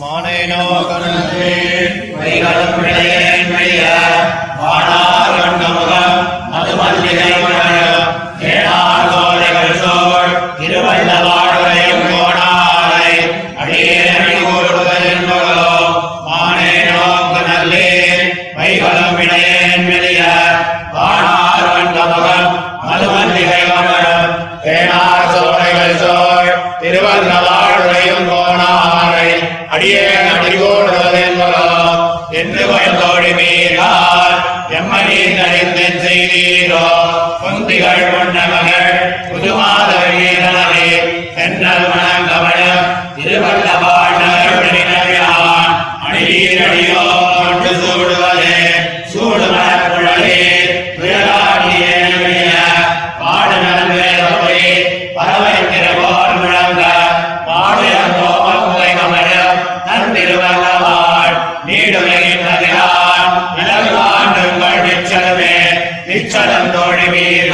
மானேனோ கண்ணே மைகளும் விளையேன் வழிய மானார் கண்ணமுகம் மதுமல்லிகை மழ அடியேன் அடிகோடுவதென்பரா. என்று பயந்தோடுவீரார் எம்மனீர் அறிந்தேன் செய்தீரோ. பொந்திகள் சரம் தோழி வீர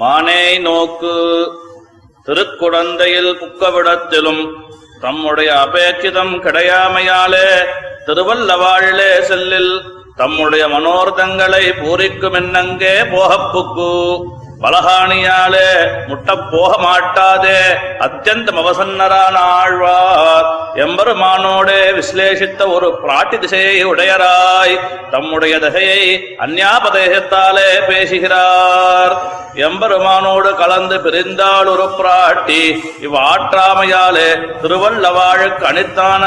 மானே நோக்கு திருக்குடந்தையில் குக்கவிடத்திலும் தம்முடைய அபேட்சிதம் கிடையாமையாலே திருவல்லவாழிலே செல்லில் தம்முடைய மனோர்த்தங்களை பூரிக்கும் என்னங்கே போகப்புக்கு. பலகாணியாலே முட்டப் போக மாட்டாதே அத்தியந்தம் அவசன்னரான ஆழ்வார் எம்பெருமானோடு விசிலேஷித்த ஒரு பிராட்டி திசையை உடையராய் தம்முடைய தசையை அந்யாபதேசத்தாலே பேசுகிறார். எம்பெருமானோடு கலந்து பிரிந்தாள் ஒரு பிராட்டி. இவ்வாற்றாமையாலே திருவள்ளவாழுக்கு அணித்தான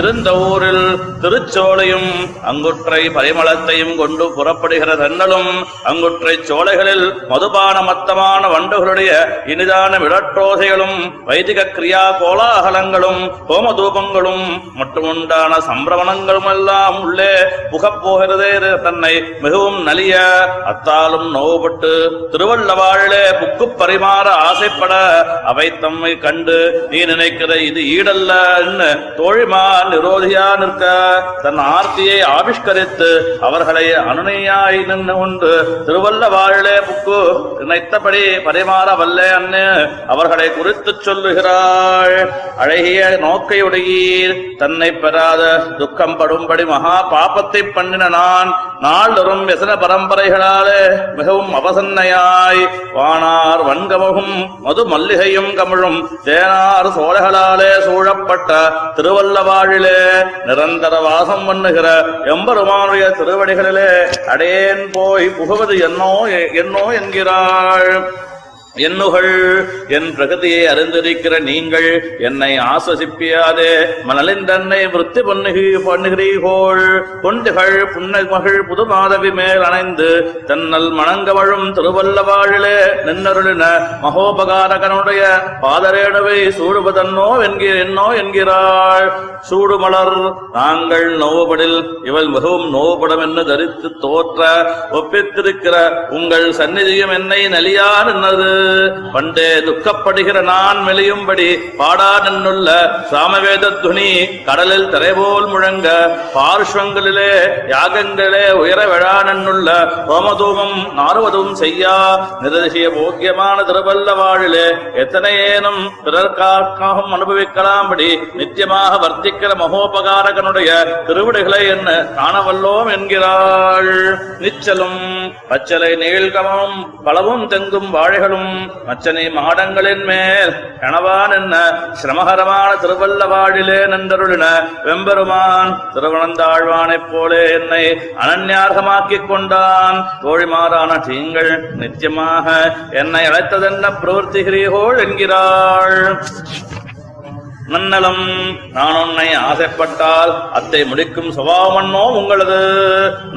இருந்த ஊரில் திருச்சோலையும் அங்குற்றை பரிமளத்தையும் கொண்டு புறப்படுகிற தன்னலும் அங்குற்றை சோலைகளில் மதுபான மத்தமான வண்டுகளுடைய இனிதான விழட்டோசைகளும் வைதிக கிரியா கோலாகலங்களும் ஹோமது மட்டுமுண்டான சம்பிரமணங்களும் எல்லாம் உள்ளே புகப் போகிறதே தன்னை மிகவும் நலிய அத்தாலும் நோவுபட்டு திருவள்ளவாழிலே புக்கு பரிமாற ஆசைப்பட அவை தம்மை கண்டு நீ நினைக்கிற இது ஈடல்ல தோழிமா நிரோதியா நிற்க தன் ஆர்த்தியை ஆவிஷ்கரித்து அவர்களை அனுனையாய் நின்று கொண்டு திருவள்ளவாழிலே புக்கு நினைத்தபடி பரிமாற வல்லே அன்னு அவர்களை குறித்துச் சொல்லுகிறாள். அழகிய நோக்கையுடையீர் தன்னை பெறாத துக்கம் படும்படி மகா பாபத்தை பண்ணின நான் நாள்தோறும் விசன பரம்பரைகளாலே மிகவும் அவசன்னையாய் வானார் வன்கமகும் மது மல்லிகையும் கமிழும் தேனார் சோழகளாலே சூழப்பட்ட திருவல்லவாழிலே நிரந்தர வாசம் பண்ணுகிற எம்பெருமானுடைய திருவடிகளிலே அடேன் போய் புகுவது என்னோ என்னோ என்கிறாள். என்னுகள் என் பிரகதியை அறிந்திருக்கிற நீங்கள் என்னை ஆசசிப்பியாதே மணலின் தன்னை விருத்தி பண்ணுகி பண்ணுகிறீகோள் கொண்டுகள் புன்னமகள் புதுமாதவி மேல் அணைந்து தன்னல் மணங்கவழும் திருவல்லவாழிலே நின்னருளின மகோபகாரகனுடைய பாதரேணுவை சூடுவதன்னோ என்கிற என்னோ என்கிறாள். சூடுமலர் நாங்கள் நோவுபடில் இவள் மிகவும் நோவுபடும் என்று தரித்து தோற்ற ஒப்பித்திருக்கிற உங்கள் சந்நிதியும் என்னை நலியா நின்னது. பண்டே துக்கப்படுகிற நான் மெலியும்படி பாடா நின்னுள்ள சாமவேத துணி கடலில் தரைபோல் முழங்க பார்ஷ்வங்களிலே யாகங்களே உயர விழா நின்னுள்ள ஹோமதூமம் நாறுவதும் செய்யா. நிரதிசிய போக்கியமான திருவல்ல வாழிலே எத்தனை ஏனும் பிறர்க்காகவும் அனுபவிக்கலாம்படி நித்தியமாக வர்த்திக்கிற மகோபகாரகனுடைய திருவிடுகளை என்ன காணவல்லோம் என்கிறாள். நிச்சலும் பச்சலை நீழ்கமும் பலவும் தெங்கும் வாழைகளும் மச்சனை மாடங்களின் மேல் கணவான் என்ன? சிரமகரமான திருவல்லவாழிலே நன்றருளின வெம்பெருமான் திருவனந்தாழ்வானைப் போலே என்னை அனன்யார்கமாக்கிக் கொண்டான். தோழிமாறான நீங்கள் நித்தியமாக என்னை அழைத்ததென்ன பிரவர்த்திகிறீர்கள் என்கிறாள். நன்னலம் நான் உன்னை ஆசைப்பட்டால் அத்தை முடிக்கும் சுபாவமன்னோ உங்களது.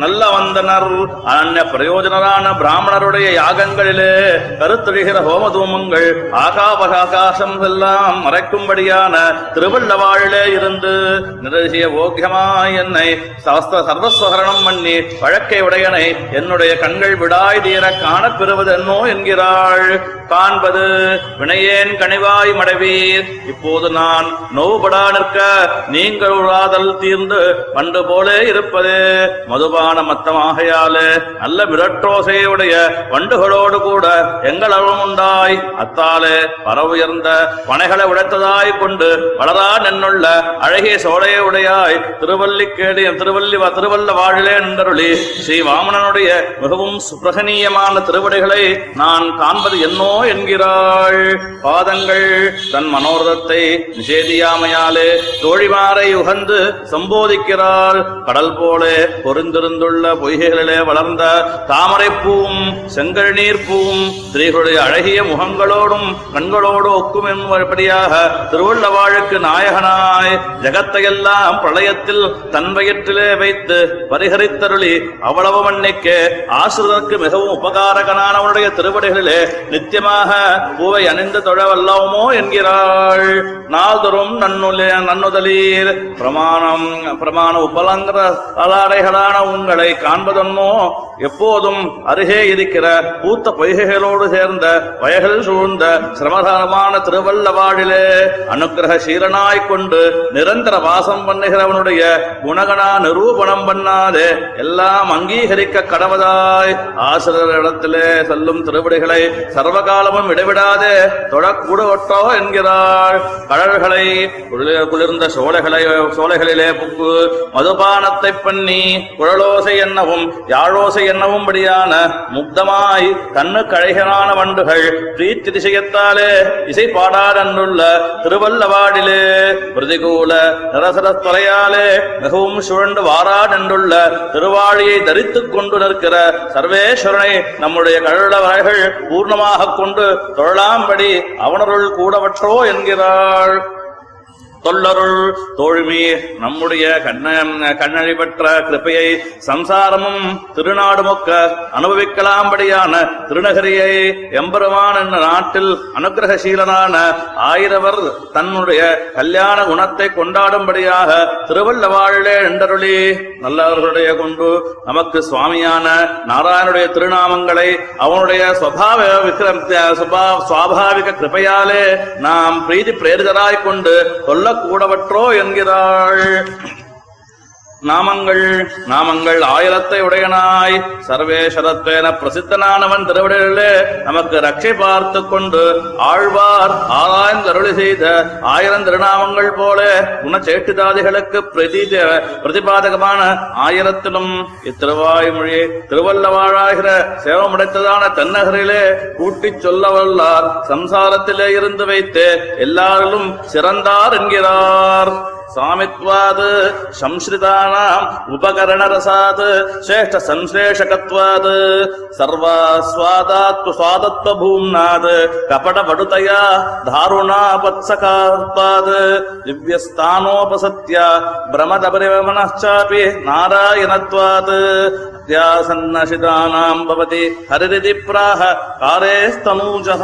நல்ல வந்தனர் அனன்ய பிரயோஜனரான பிராமணருடைய யாகங்களிலே கருத்தொழிகிற ஹோமதூமங்கள் ஆகாபகாகாசம் எல்லாம் மறைக்கும்படியான திருவள்ளவாழிலே இருந்து நிரசிய ஓக்கியமா என்னை சவஸ்த சர்வஸ்வகரணம் பண்ணி வழக்கை உடையனை என்னுடைய கண்கள் விடாய் தீர காணப்பெறுவது என்னோ என்கிறாள். காண்பது வினையேன் கனிவாய் மடவீர். இப்போது நான் நோவுபடா நிற்க நீங்கள் உழாதல் தீர்ந்து பண்டு போலே இருப்பது. மதுபான மத்தமாகையாலே நல்ல மிரட்டோசையுடைய வண்டுகளோடு கூட எங்களவும் உண்டாய் அத்தாலே பரவுயர்ந்த பனைகளை உடைத்ததாய் கொண்டு வளரா நின்னுள்ள அழகிய சோழைய உடையாய் திருவல்லிக்கேடு திருவல்லி திருவல்ல வாழிலே நின்றருளி. ஸ்ரீ வாமனனுடைய மிகவும் சுப்பிரகனீயமான திருவடிகளை நான் காண்பது என்னோ என்கிறாள். பாதங்கள் தன் மனோரதத்தை நிஷேதியாமையாலே தோழிமாரை உகந்து சம்போதிக்கிறாள். கடல் போலே பொருந்திருந்துள்ள பொய்கைகளிலே வளர்ந்த தாமரை பூவும் செங்கல் நீர் பூவும் ஸ்திரீகளுடைய அழகிய முகங்களோடும் கண்களோடு ஒக்கும் என்படியாக திருவள்ளவாழுக்கு நாயகனாய் ஜகத்தையெல்லாம் பிரளயத்தில் தன் வயிற்றிலே வைத்து பரிகரித்தருளி அவ்வளவு மன்னிக்கு ஆசிரியருக்கு மிகவும் உபகாரகனானவனுடைய திருவடிகளிலே நித்தியமாக பூவை அணிந்து தொழ என்கிறாள் என்கிறாள். ஆதரும் நன்னுலே நன்னுதலீர். பிரமாணம் பிரமாண உபலங்கிற அலாடைகளான உங்களை காண்பதன்னோ எப்போதும் அருகே இருக்கிற பூத்த பொய்கைகளோடு சேர்ந்த வயகல் சூழ்ந்த சிரமதானமான திருவல்லவாழிலே அனுக்கிரக சீலனாய்க் கொண்டு நிரந்தர வாசம் பண்ணுகிறவனுடைய குணகணா நிரூபணம் பண்ணாதே எல்லாம் அங்கீகரிக்க கடவதாய். ஆசிரியர் இடத்திலே செல்லும் திருவடிகளை சர்வகாலமும் இடைவிடாதே தொழக்கூடவட்டோ என்கிறாள். கடல்களை குளிர்ந்த சோலைகளை சோலைகளிலே புக்கு மதுபானத்தை பண்ணி குழலோசை என்னவும் யாழோசை என்னவும்படியான முக்தமாய் கண்ணு கழைகளான வண்டுகள் பிரீத்தி திசையத்தாலே இசை பாடாடன்றுள்ள திருவல்லவாடிலே பிரதிகூல நிரசரத்துறையாலே மிகவும் சுழண்டு வாராடென்றுள்ள திருவாழியை தரித்துக் கொண்டு நிற்கிற சர்வேஸ்வரனை நம்முடைய கழவர்கள் பூர்ணமாக கொண்டு தொழலாம்படி அவனருள் கூடவற்றோ என்கிறாள். தொல்லருள் தோழ்மி நம்முடைய கண்ண கண்ணழி பெற்ற கிருப்பையை சம்சாரமும் திருநாடுமொக்க அனுபவிக்கலாம்படியான திருநகரியை எம்பெருமான் என்ற நாட்டில் அனுகிரகசீலனான ஆயிரவர் தன்னுடைய கல்யாண குணத்தை கொண்டாடும்படியாக திருவள்ளவாழிலே எண்டருளி நல்லவர்களுடைய கொண்டு நமக்கு சுவாமியான நாராயணுடைய திருநாமங்களை அவனுடைய சுவாவ விக்ரம் சுபா- சுவாபாவிக கிருபையாலே நாம் பிரீதி பிரேரிதராய் கொண்டு கூடவற்றோ என்கிறாள். நாமங்கள் நாமங்கள் ஆயிரத்தை உடையனாய். சர்வேஸ்வரத்வேன பிரசித்தனானவன் திருவிடலே நமக்கு ரட்சை பார்த்து கொண்டு ஆழ்வார் ஆராய்ந்து அருளி செய்த ஆயிரம் திருநாமங்கள் போல குணச்சேட்டுதாதிகளுக்கு பிரதி பிரதிபாதகமான ஆயிரத்திலும் இத்திருவாய்மொழி திருவல்லவாழாகிற சேவமுடைத்ததான தென்னகரிலே கூட்டிச் சொல்ல வல்லார் சம்சாரத்திலே இருந்து வைத்து எல்லாரிலும் சிறந்தார் என்கிறார். சாமித்வாத் சம்ஸ்ருதானாம் உபகரணரசாத் சேஷ்ட சம்சேஷகத்வாத் சர்வாஸ்வாதாத்வ சுவாதத்வ பூம்னாத் கபட படுதயா தாருணாபத்சகாத்வாத் திவ்யஸ்தானோபசத்ய பிரமதபரிவமனச்சாபி நாராயணத்வாத் அத்தியாசன்னசிதானாம் பவதி ஹரிரிதி பிராஹ காரேஸ்தனூஜः